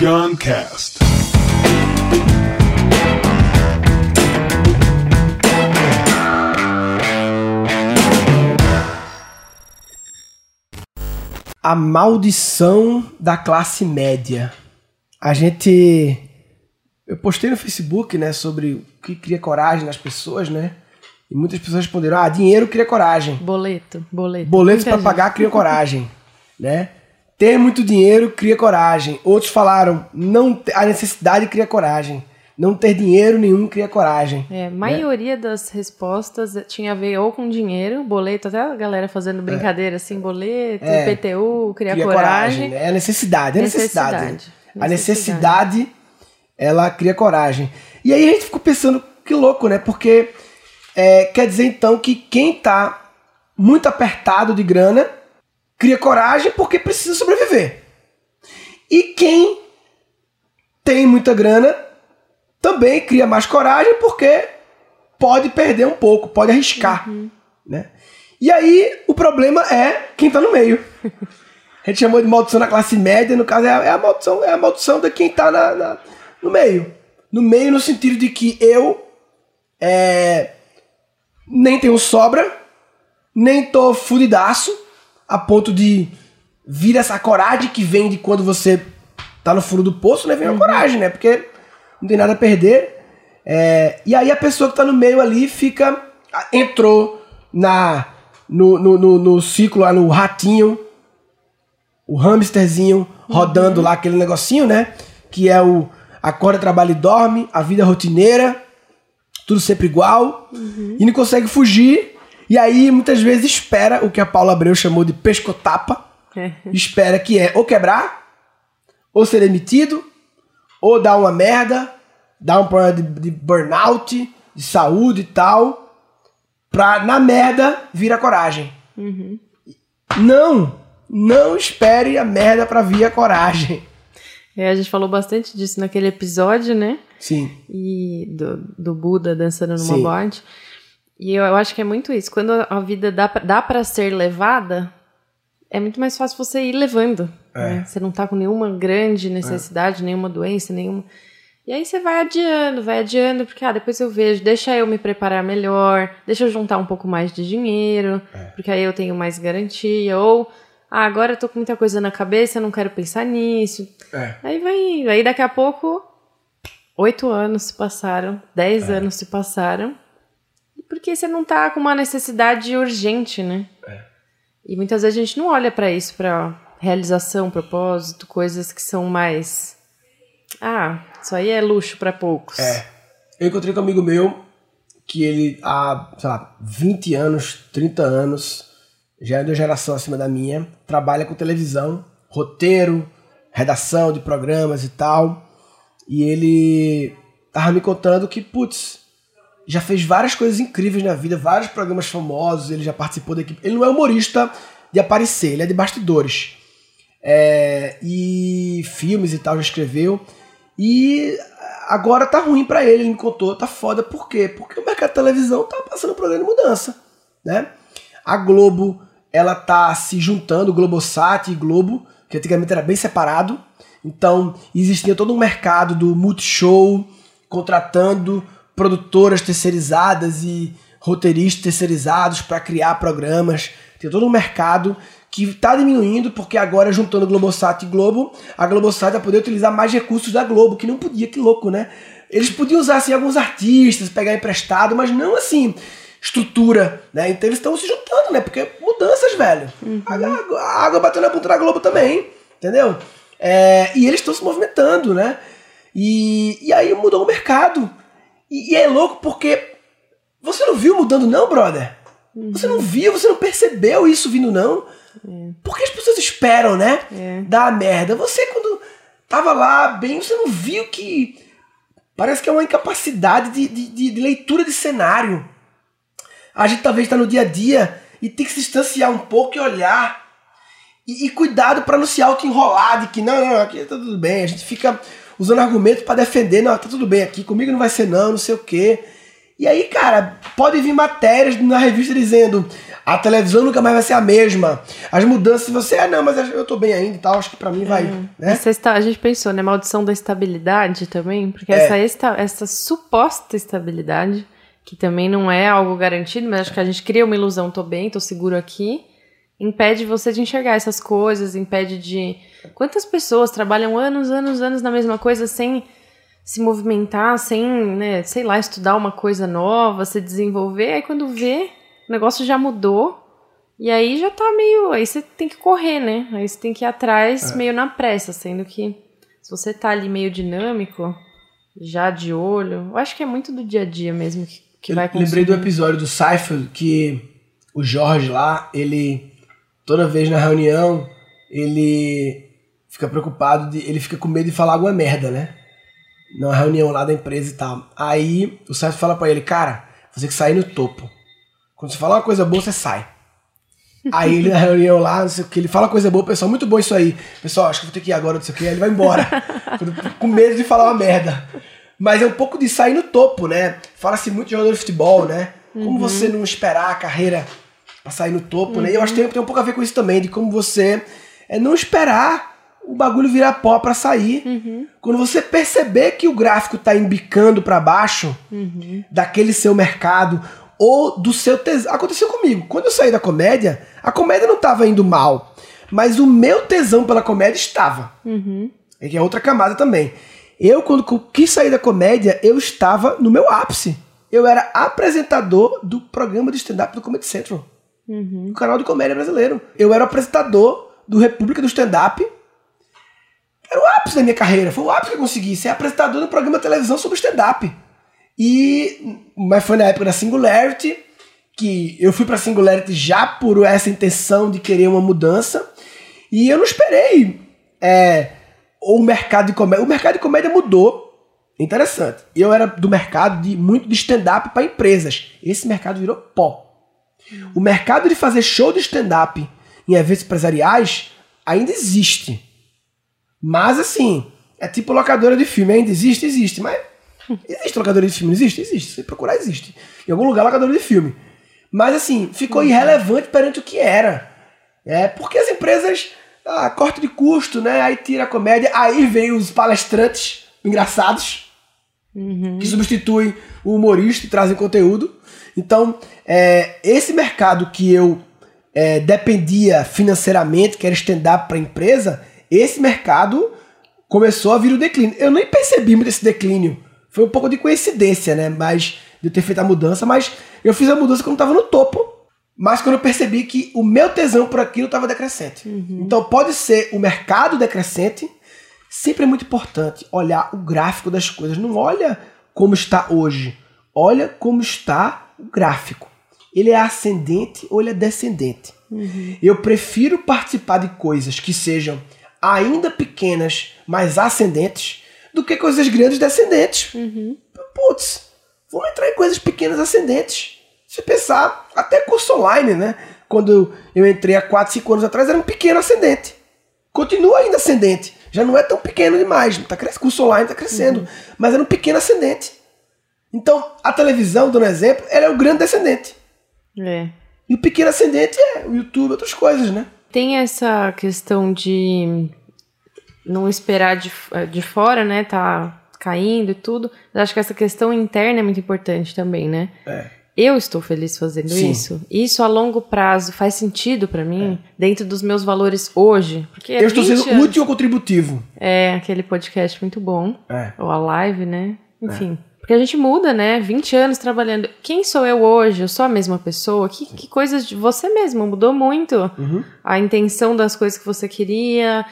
Guncast. A maldição da classe média. A gente. Eu postei no Facebook, né, sobre o que cria coragem nas pessoas, né? E muitas pessoas responderam: ah, dinheiro cria coragem. Boleto, boleto. Boletos Muita para pagar cria coragem, né? Ter muito dinheiro cria coragem. Outros falaram: não a necessidade cria coragem. Não ter dinheiro nenhum cria coragem. É, a maioria das respostas tinha a ver ou com dinheiro, boleto, até a galera fazendo brincadeira assim, boleto, É. PTU, criar cria coragem. né? É a necessidade, é a necessidade. Necessidade. A necessidade, ela cria coragem. E aí a gente ficou pensando, que louco, né? Porque é, quer dizer então que quem tá muito apertado de grana cria coragem porque precisa sobreviver. E quem tem muita grana também cria mais coragem porque pode perder um pouco, pode arriscar, né? E aí o problema é quem tá no meio. A gente chamou de maldição da classe média, no caso é a, é a maldição, é a maldição de quem tá na, na- no meio. No meio no sentido de que eu é, nem tenho sobra, nem tô fudidaço, a ponto de vir essa coragem que vem de quando você tá no fundo do poço, né? Vem a coragem, né? Porque não tem nada a perder. É, e aí a pessoa que tá no meio ali fica. entrou na no, no, no, no ciclo lá, no ratinho, o hamsterzinho rodando lá aquele negocinho, né? Que é o acorda, trabalha e dorme, a vida rotineira, tudo sempre igual, e não consegue fugir. E aí muitas vezes espera o que a Paula Abreu chamou de pescotapa, É. espera que é ou quebrar, ou ser demitido, ou dar uma merda, dar um problema de, de burnout, de saúde e tal, pra na merda vir a coragem. Não, não espere a merda pra vir a coragem. É, a gente falou bastante disso naquele episódio, né? Sim, E do, do Buda dançando numa Sim. boate. E eu, eu acho que é muito isso. Quando a vida dá pra, dá pra ser levada, é muito mais fácil você ir levando. É. né? Você não tá com nenhuma grande necessidade, nenhuma doença, nenhuma. E aí você vai adiando, vai adiando, porque ah, depois eu vejo, deixa eu me preparar melhor, deixa eu juntar um pouco mais de dinheiro, É. porque aí eu tenho mais garantia, ou ah, agora eu tô com muita coisa na cabeça, eu não quero pensar nisso. é. Aí vai indo. Aí daqui a pouco, oito anos se passaram, dez É. anos se passaram. Porque você não tá com uma necessidade urgente, né? É. E muitas vezes a gente não olha pra isso, pra realização, propósito, coisas que são mais. Ah, isso aí é luxo pra poucos. É. Eu encontrei com um amigo meu que ele há, sei lá, 20 anos, 30 anos, já é de uma geração acima da minha, trabalha com televisão, roteiro, redação de programas e tal. E ele tava me contando que, putz, já fez várias coisas incríveis na vida, vários programas famosos, ele já participou da equipe. Ele não é humorista de aparecer, ele é de bastidores. É, e filmes e tal, já escreveu. E agora tá ruim pra ele, ele me contou, tá foda. Por quê? Porque o mercado de televisão tá passando por grande mudança, né? A Globo, ela tá se juntando, Globosat e Globo, que antigamente era bem separado. Então, existia todo um mercado do multishow, contratando produtoras terceirizadas e roteiristas terceirizados para criar programas. Tem todo um mercado que está diminuindo porque agora juntando Globosat e Globo, a Globosat vai poder utilizar mais recursos da Globo, que não podia, que louco, né? Eles podiam usar assim alguns artistas, pegar emprestado, mas não assim estrutura, né? Então eles estão se juntando, né? Porque mudanças, velho. A, a- a água bateu na ponta da Globo também, entendeu? É, e eles estão se movimentando, né? E, e aí mudou o mercado. E, e é louco porque você não viu mudando, não, brother? Você não viu, você não percebeu isso vindo, não? Porque as pessoas esperam, né? É. Dar a merda. Você, quando tava lá bem, você não viu que. Parece que é uma incapacidade de, de, de- leitura de cenário. A gente talvez está no dia a dia e tem que se distanciar um pouco e olhar. E, e cuidado para não se auto-enrolar de que não, não, aqui tá tudo bem. A gente fica usando argumentos para defender, não, tá tudo bem aqui, comigo não vai ser não, não sei o quê. E aí, cara, pode vir matérias na revista dizendo a televisão nunca mais vai ser a mesma. As mudanças, você, ah, não, mas eu tô bem ainda e tal, acho que pra mim vai. Hum. Né? Essa a gente pensou, né? Maldição da estabilidade também, porque É. essa, esta- essa suposta estabilidade, que também não é algo garantido, mas acho que a gente cria uma ilusão, tô bem, tô seguro aqui, impede você de enxergar essas coisas, impede de. Quantas pessoas trabalham anos, anos, anos na mesma coisa sem se movimentar, sem, né, sei lá, estudar uma coisa nova, se desenvolver, aí quando vê, o negócio já mudou. E aí já tá meio. Aí você tem que correr, né? Aí você tem que ir atrás meio na pressa, sendo que se você tá ali meio dinâmico, já de olho, eu acho que é muito do dia a dia mesmo que, que vai lembrei consumir. do episódio do Seinfeld que o Jorge lá, ele toda vez na reunião, ele fica preocupado, de, ele fica com medo de falar alguma merda, né? Na reunião lá da empresa e tal. Aí o Seinfeld fala pra ele, cara, você tem que sair no topo. Quando você falar uma coisa boa, você sai. Aí ele na reunião lá, não sei o que, ele fala coisa boa, pessoal, muito bom isso aí. Pessoal, acho que vou ter que ir agora, não sei o que, aí ele vai embora. com medo de falar uma merda. Mas é um pouco de sair no topo, né? Fala-se muito de jogador de futebol, né? Como você não esperar a carreira pra sair no topo, né? E eu acho que tem, tem um pouco a ver com isso também, de como você é não esperar o bagulho virar pó pra sair. Quando você perceber que o gráfico tá embicando pra baixo daquele seu mercado ou do seu tesão. Aconteceu comigo. Quando eu saí da comédia, a comédia não tava indo mal, mas o meu tesão pela comédia estava. É que é outra camada também. Eu, quando quis sair da comédia, eu estava no meu ápice. Eu era apresentador do programa de stand-up do Comedy Central. Do canal de comédia brasileiro. Eu era apresentador do República do Stand-up. Era o ápice da minha carreira. Foi o ápice que eu consegui. Ser apresentador do programa de televisão sobre stand-up. E... Mas foi na época da Singularity, que eu fui pra Singularity já por essa intenção de querer uma mudança. E eu não esperei é, o mercado de comédia. O mercado de comédia mudou. Interessante. Eu era do mercado de muito de stand-up para empresas. Esse mercado virou pó. O mercado de fazer show de stand-up em eventos empresariais ainda existe. Mas assim, é tipo locadora de filme. Ainda existe? Existe. Mas existe locadora de filme? Existe? Existe. Se procurar, existe. Em algum lugar, locadora de filme. Mas assim, ficou irrelevante perante o que era. É, porque as empresas, ah, corte de custo, né? Aí tira a comédia, aí vem os palestrantes engraçados, que substituem o humorista e trazem conteúdo. Então, é, esse mercado que eu é, dependia financeiramente, que era stand-up para empresa, esse mercado começou a vir o declínio. Eu nem percebi muito esse declínio. Foi um pouco de coincidência, né? Mas de eu ter feito a mudança, mas eu fiz a mudança quando estava no topo. Mas quando eu percebi que o meu tesão por aquilo estava decrescente. Então pode ser o mercado decrescente. Sempre é muito importante olhar o gráfico das coisas. Não olha como está hoje. Olha como está o gráfico. Ele é ascendente ou ele é descendente. Eu prefiro participar de coisas que sejam ainda pequenas, mas ascendentes, do que coisas grandes descendentes. Putz, vamos entrar em coisas pequenas ascendentes. Se pensar, até curso online, né? Quando eu entrei há 4, 5 anos atrás, era um pequeno ascendente. Continua ainda ascendente. Já não é tão pequeno demais. Tá crescendo, curso online está crescendo. Mas era um pequeno ascendente. Então, a televisão, dando exemplo, ela é o grande descendente. É. E o pequeno ascendente é o YouTube, outras coisas, né? Tem essa questão de não esperar de, de fora, né? Tá caindo e tudo. Mas acho que essa questão interna é muito importante também, né? É. Eu estou feliz fazendo Sim. isso. Isso a longo prazo faz sentido pra mim, dentro dos meus valores hoje. Porque Eu estou 20 sendo anos- útil ou contributivo. É, aquele podcast muito bom. É. Ou a live, né? Enfim. Porque a gente muda, né? 20 anos trabalhando. Quem sou eu hoje? Eu sou a mesma pessoa? Que, que coisas de você mesmo mudou muito. Uhum. A intenção das coisas que você queria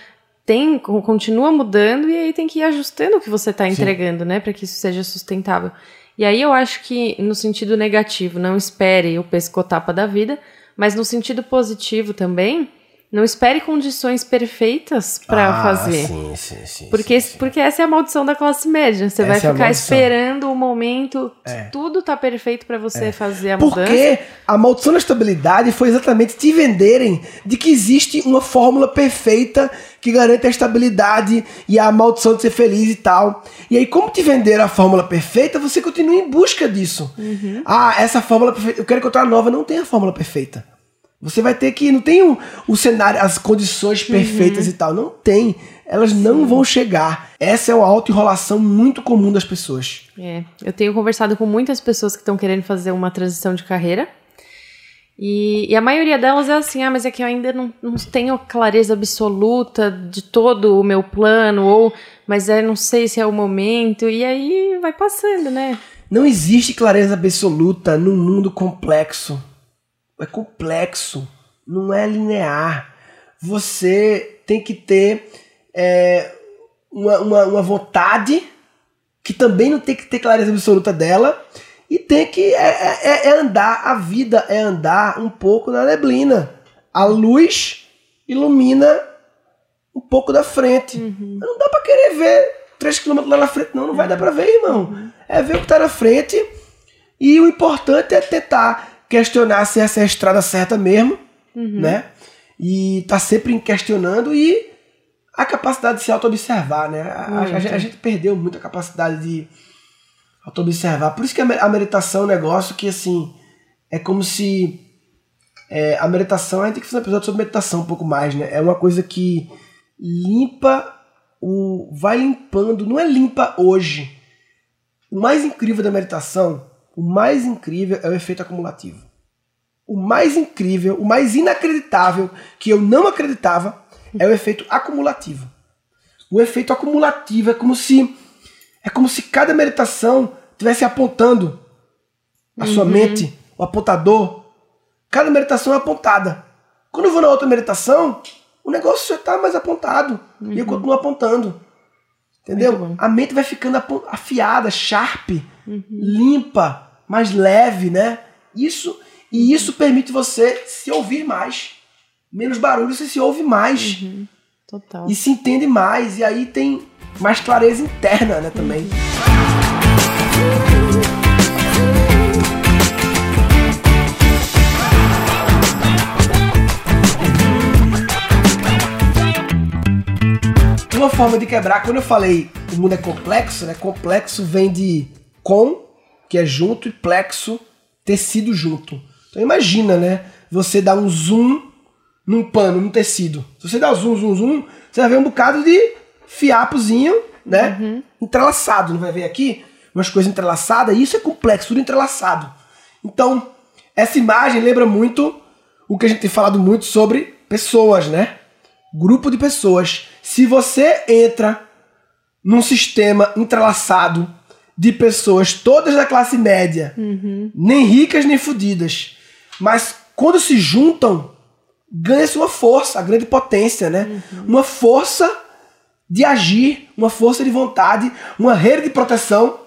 tem co- continua mudando e aí tem que ir ajustando o que você está entregando, né, para que isso seja sustentável. E aí eu acho que no sentido negativo, não espere o pescotapa da vida, mas no sentido positivo também, não espere condições perfeitas para Ah, fazer. Sim, sim, sim. Porque, sim, sim. porque essa é a maldição da classe média. Você vai Essa é a ficar maldição. esperando o momento que É. tudo tá perfeito pra você fazer a mudança. Porque a maldição da estabilidade foi exatamente te venderem de que existe uma fórmula perfeita que garante a estabilidade e a maldição de ser feliz e tal. E aí, como te venderam a fórmula perfeita, você continua em busca disso. Ah, essa fórmula perfeita. Eu quero encontrar uma nova, não tem a fórmula perfeita. Você vai ter que. Não tem o, o cenário, as condições perfeitas e tal. Não tem. Elas não vão chegar. Essa é uma auto-enrolação muito comum das pessoas. É, eu tenho conversado com muitas pessoas que estão querendo fazer uma transição de carreira. E, e a maioria delas é assim, ah, mas é que eu ainda não, não tenho clareza absoluta de todo o meu plano, ou mas é não sei se é o momento, e aí vai passando, né? Não existe clareza absoluta num mundo complexo. É complexo, não é linear. Você tem que ter é, uma, uma, uma vontade que também não tem que ter clareza absoluta dela e tem que é, é- é andar. A vida é andar um pouco na neblina. A luz ilumina um pouco da frente. Não dá pra querer ver 3 km lá na frente, não. Não vai dar pra ver, irmão. É ver o que tá na frente. E o importante é tentar questionar se essa é a estrada certa mesmo, né? E tá sempre questionando e a capacidade de se auto-observar, né? A, a- gente- a gente perdeu muito a capacidade de auto-observar. Por isso que a meditação é um negócio que, assim, é como se é, a meditação, a gente tem que fazer um episódio sobre meditação um pouco mais, né? É uma coisa que limpa o. vai limpando, não é limpa hoje. O mais incrível da meditação, o mais incrível é o efeito acumulativo. O mais incrível, o mais inacreditável, que eu não acreditava, é o efeito acumulativo. O efeito acumulativo é como se é como se cada meditação estivesse apontando a sua mente, o apontador. Cada meditação é apontada. Quando eu vou na outra meditação, o negócio já está mais apontado. E eu continuo apontando. Entendeu? A mente vai ficando afiada, sharp, limpa, mais leve, né? Isso e isso permite você se ouvir mais. Menos barulho, você se ouve mais Total. e se entende mais e aí tem mais clareza interna, né, também. Uma forma de quebrar, quando eu falei o mundo é complexo, né? Complexo vem de com, que é junto, e plexo, tecido junto. Então imagina, né? Você dá um zoom num pano, num tecido. Se você dá zoom, zoom, zoom, você vai ver um bocado de fiapozinho, né? Entrelaçado, não vai ver aqui? Umas coisas entrelaçadas, e isso é complexo, tudo entrelaçado. Então, essa imagem lembra muito o que a gente tem falado muito sobre pessoas, né? Grupo de pessoas. Se você entra num sistema entrelaçado de pessoas todas da classe média, nem ricas nem fodidas, mas quando se juntam, ganha-se uma força, a grande potência, né? Uma força de agir, uma força de vontade, uma rede de proteção.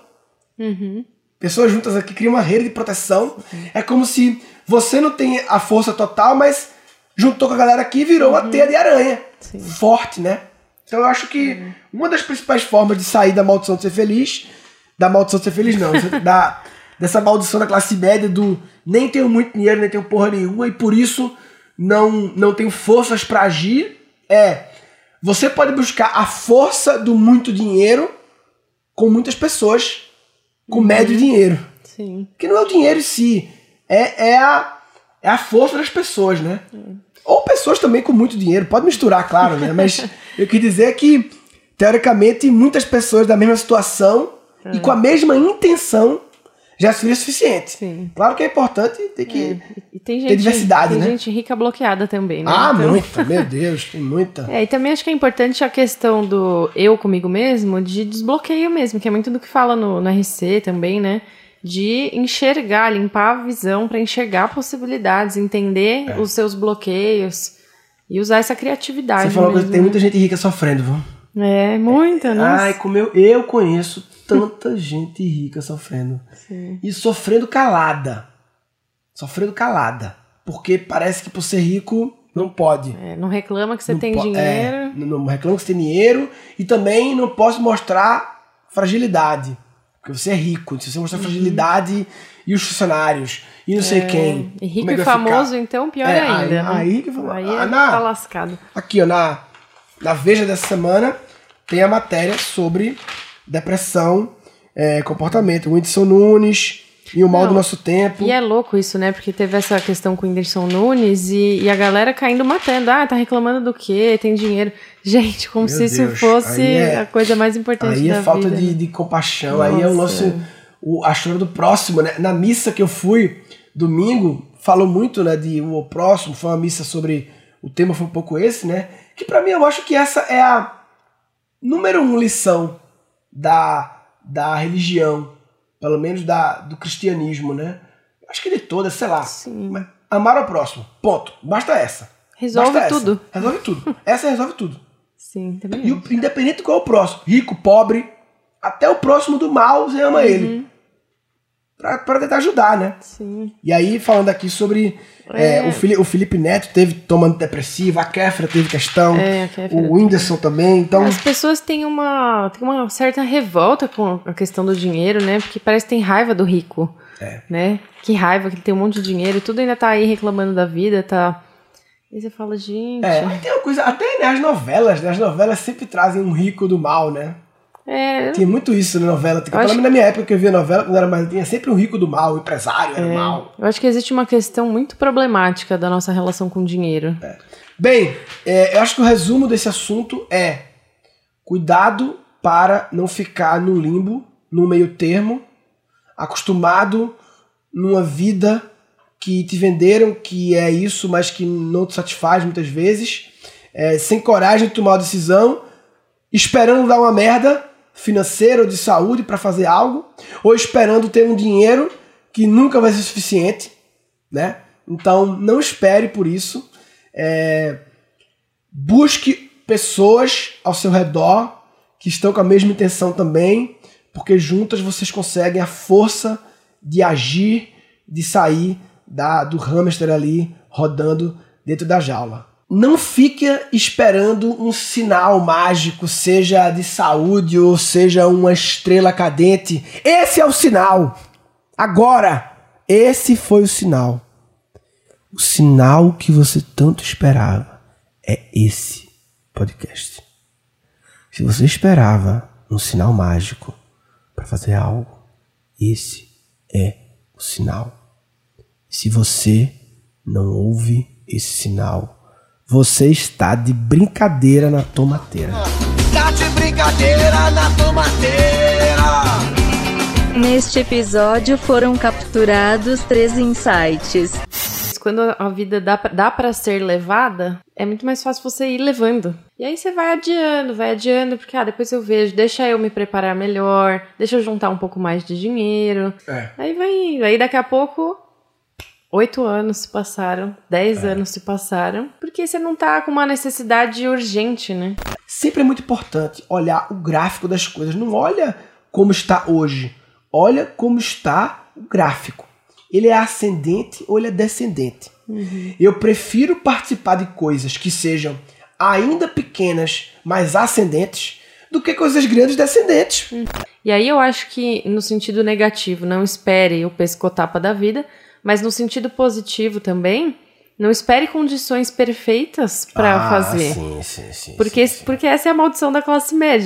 Pessoas juntas aqui criam uma rede de proteção. É como se você não tem a força total, mas juntou com a galera aqui e virou uma teia de aranha. Sim. Forte, né? Então eu acho que uma das principais formas de sair da maldição de ser feliz, da maldição de ser feliz não, da, dessa maldição da classe média do nem tenho muito dinheiro, nem tenho porra nenhuma e por isso não, não tenho forças pra agir, é você pode buscar a força do muito dinheiro com muitas pessoas com médio dinheiro. Sim. Que não é o dinheiro em si, é, é, a, é a força das pessoas, né? Ou pessoas também com muito dinheiro, pode misturar, claro, né? Mas eu quis dizer que, teoricamente, muitas pessoas da mesma situação e com a mesma intenção já seria suficiente. Sim. Claro que é importante ter que. Tem gente, Tem diversidade, tem né? gente rica bloqueada também, né? Ah, Então- muita, meu Deus, tem muita. É, e também acho que é importante a questão do eu comigo mesmo, de desbloqueio mesmo, que é muito do que fala no, no RC também, né? De enxergar, limpar a visão para enxergar possibilidades, entender os seus bloqueios e usar essa criatividade. É. Você falou mesmo, tem né? muita gente rica sofrendo, viu? É, muita, né? Ai, como eu, eu conheço tanta gente rica sofrendo. Sim. E sofrendo calada. Sofrendo calada. Porque parece que por ser rico Não pode. É, não reclama que você Não tem po- dinheiro. é, não, não reclama que você tem dinheiro e também não posso mostrar fragilidade. Porque você é rico. Se você mostrar Uhum. fragilidade e os funcionários e não sei quem. E rico é que e vai ficar? famoso, então, pior É, ainda. aí- né? aí rico e famoso. Aí Ah, é na- tá lascado. Aqui, ó, na, na Veja dessa semana, tem a matéria sobre depressão, é, comportamento. O Whindersson Nunes e o mal Não, do nosso tempo. E é louco isso, né? Porque teve essa questão com o Whindersson Nunes e, e a galera caindo matando. Ah, tá reclamando do quê? Tem dinheiro. Gente, como Meu se isso Deus, fosse aí é- a coisa mais importante Aí da é falta vida. de, de compaixão, aí é o Nossa. nosso. O, a chora do próximo, né? Na missa que eu fui domingo, falou muito, né? De o próximo, foi uma missa sobre. O tema foi um pouco esse, né? Que pra mim eu acho que essa é a número um lição da, da religião, pelo menos da, do cristianismo, né? Acho que de todas, sei lá. Sim. Mas Amar ao próximo. Ponto. Basta essa. Resolve Basta essa. tudo. Resolve tudo. Essa resolve tudo. Sim, também. E o, independente de qual é o próximo, rico, pobre, até o próximo do mal, você ama ele. Pra tentar ajudar, né? Sim. E aí, falando aqui sobre é, É. o, Fili- o Felipe Neto teve tomando depressiva, a Kéfera teve questão, É, Kéfera o Whindersson também, então... As pessoas têm uma, têm uma certa revolta com a questão do dinheiro, né? Porque parece que tem raiva do rico. É. Né? Que raiva que ele tem um monte de dinheiro e tudo ainda tá aí reclamando da vida, tá. E você fala, gente. É, mas tem uma coisa, até né, as novelas, né? As novelas sempre trazem um rico do mal, né? É, Tinha muito isso na novela. Tipo, Pelo menos na minha época que eu via novela, quando era mais. Tinha sempre um rico do mal, o empresário era é, mal. eu acho que existe uma questão muito problemática da nossa relação com o dinheiro. Bem, é, eu acho que o resumo desse assunto é cuidado para não ficar no limbo, no meio termo, acostumado numa vida que te venderam que é isso, mas que não te satisfaz muitas vezes, é, sem coragem de tomar uma decisão, esperando dar uma merda financeira ou de saúde para fazer algo, ou esperando ter um dinheiro que nunca vai ser suficiente, né? Então não espere por isso. É, busque pessoas ao seu redor que estão com a mesma intenção também, porque juntas vocês conseguem a força de agir, de sair da, do hamster ali rodando dentro da jaula. Não fique esperando um sinal mágico, seja de saúde ou seja uma estrela cadente. Esse é o sinal. Agora, esse foi o sinal. O sinal que você tanto esperava é esse podcast. Se você esperava um sinal mágico para fazer algo, esse é o sinal. Se você não ouve esse sinal, você está de brincadeira na tomateira. Tá de brincadeira na tomateira. Neste episódio foram capturados três insights. Quando a vida dá pra, dá pra ser levada, é muito mais fácil você ir levando. E aí você vai adiando, vai adiando, porque ah, depois eu vejo, deixa eu me preparar melhor, deixa eu juntar um pouco mais de dinheiro. É. Aí vai indo. Aí daqui a pouco, oito anos se passaram, dez anos se passaram, porque você não tá com uma necessidade urgente, né? Sempre é muito importante olhar o gráfico das coisas. Não olha como está hoje. Olha como está o gráfico. Ele é ascendente ou ele é descendente. Eu prefiro participar de coisas que sejam ainda pequenas, mas ascendentes, do que coisas grandes descendentes. E aí eu acho que no sentido negativo, não espere o pescotapa da vida, mas no sentido positivo também, não espere condições perfeitas pra Ah, fazer. Sim, sim, sim. Porque, sim, sim. porque essa é a maldição da classe média.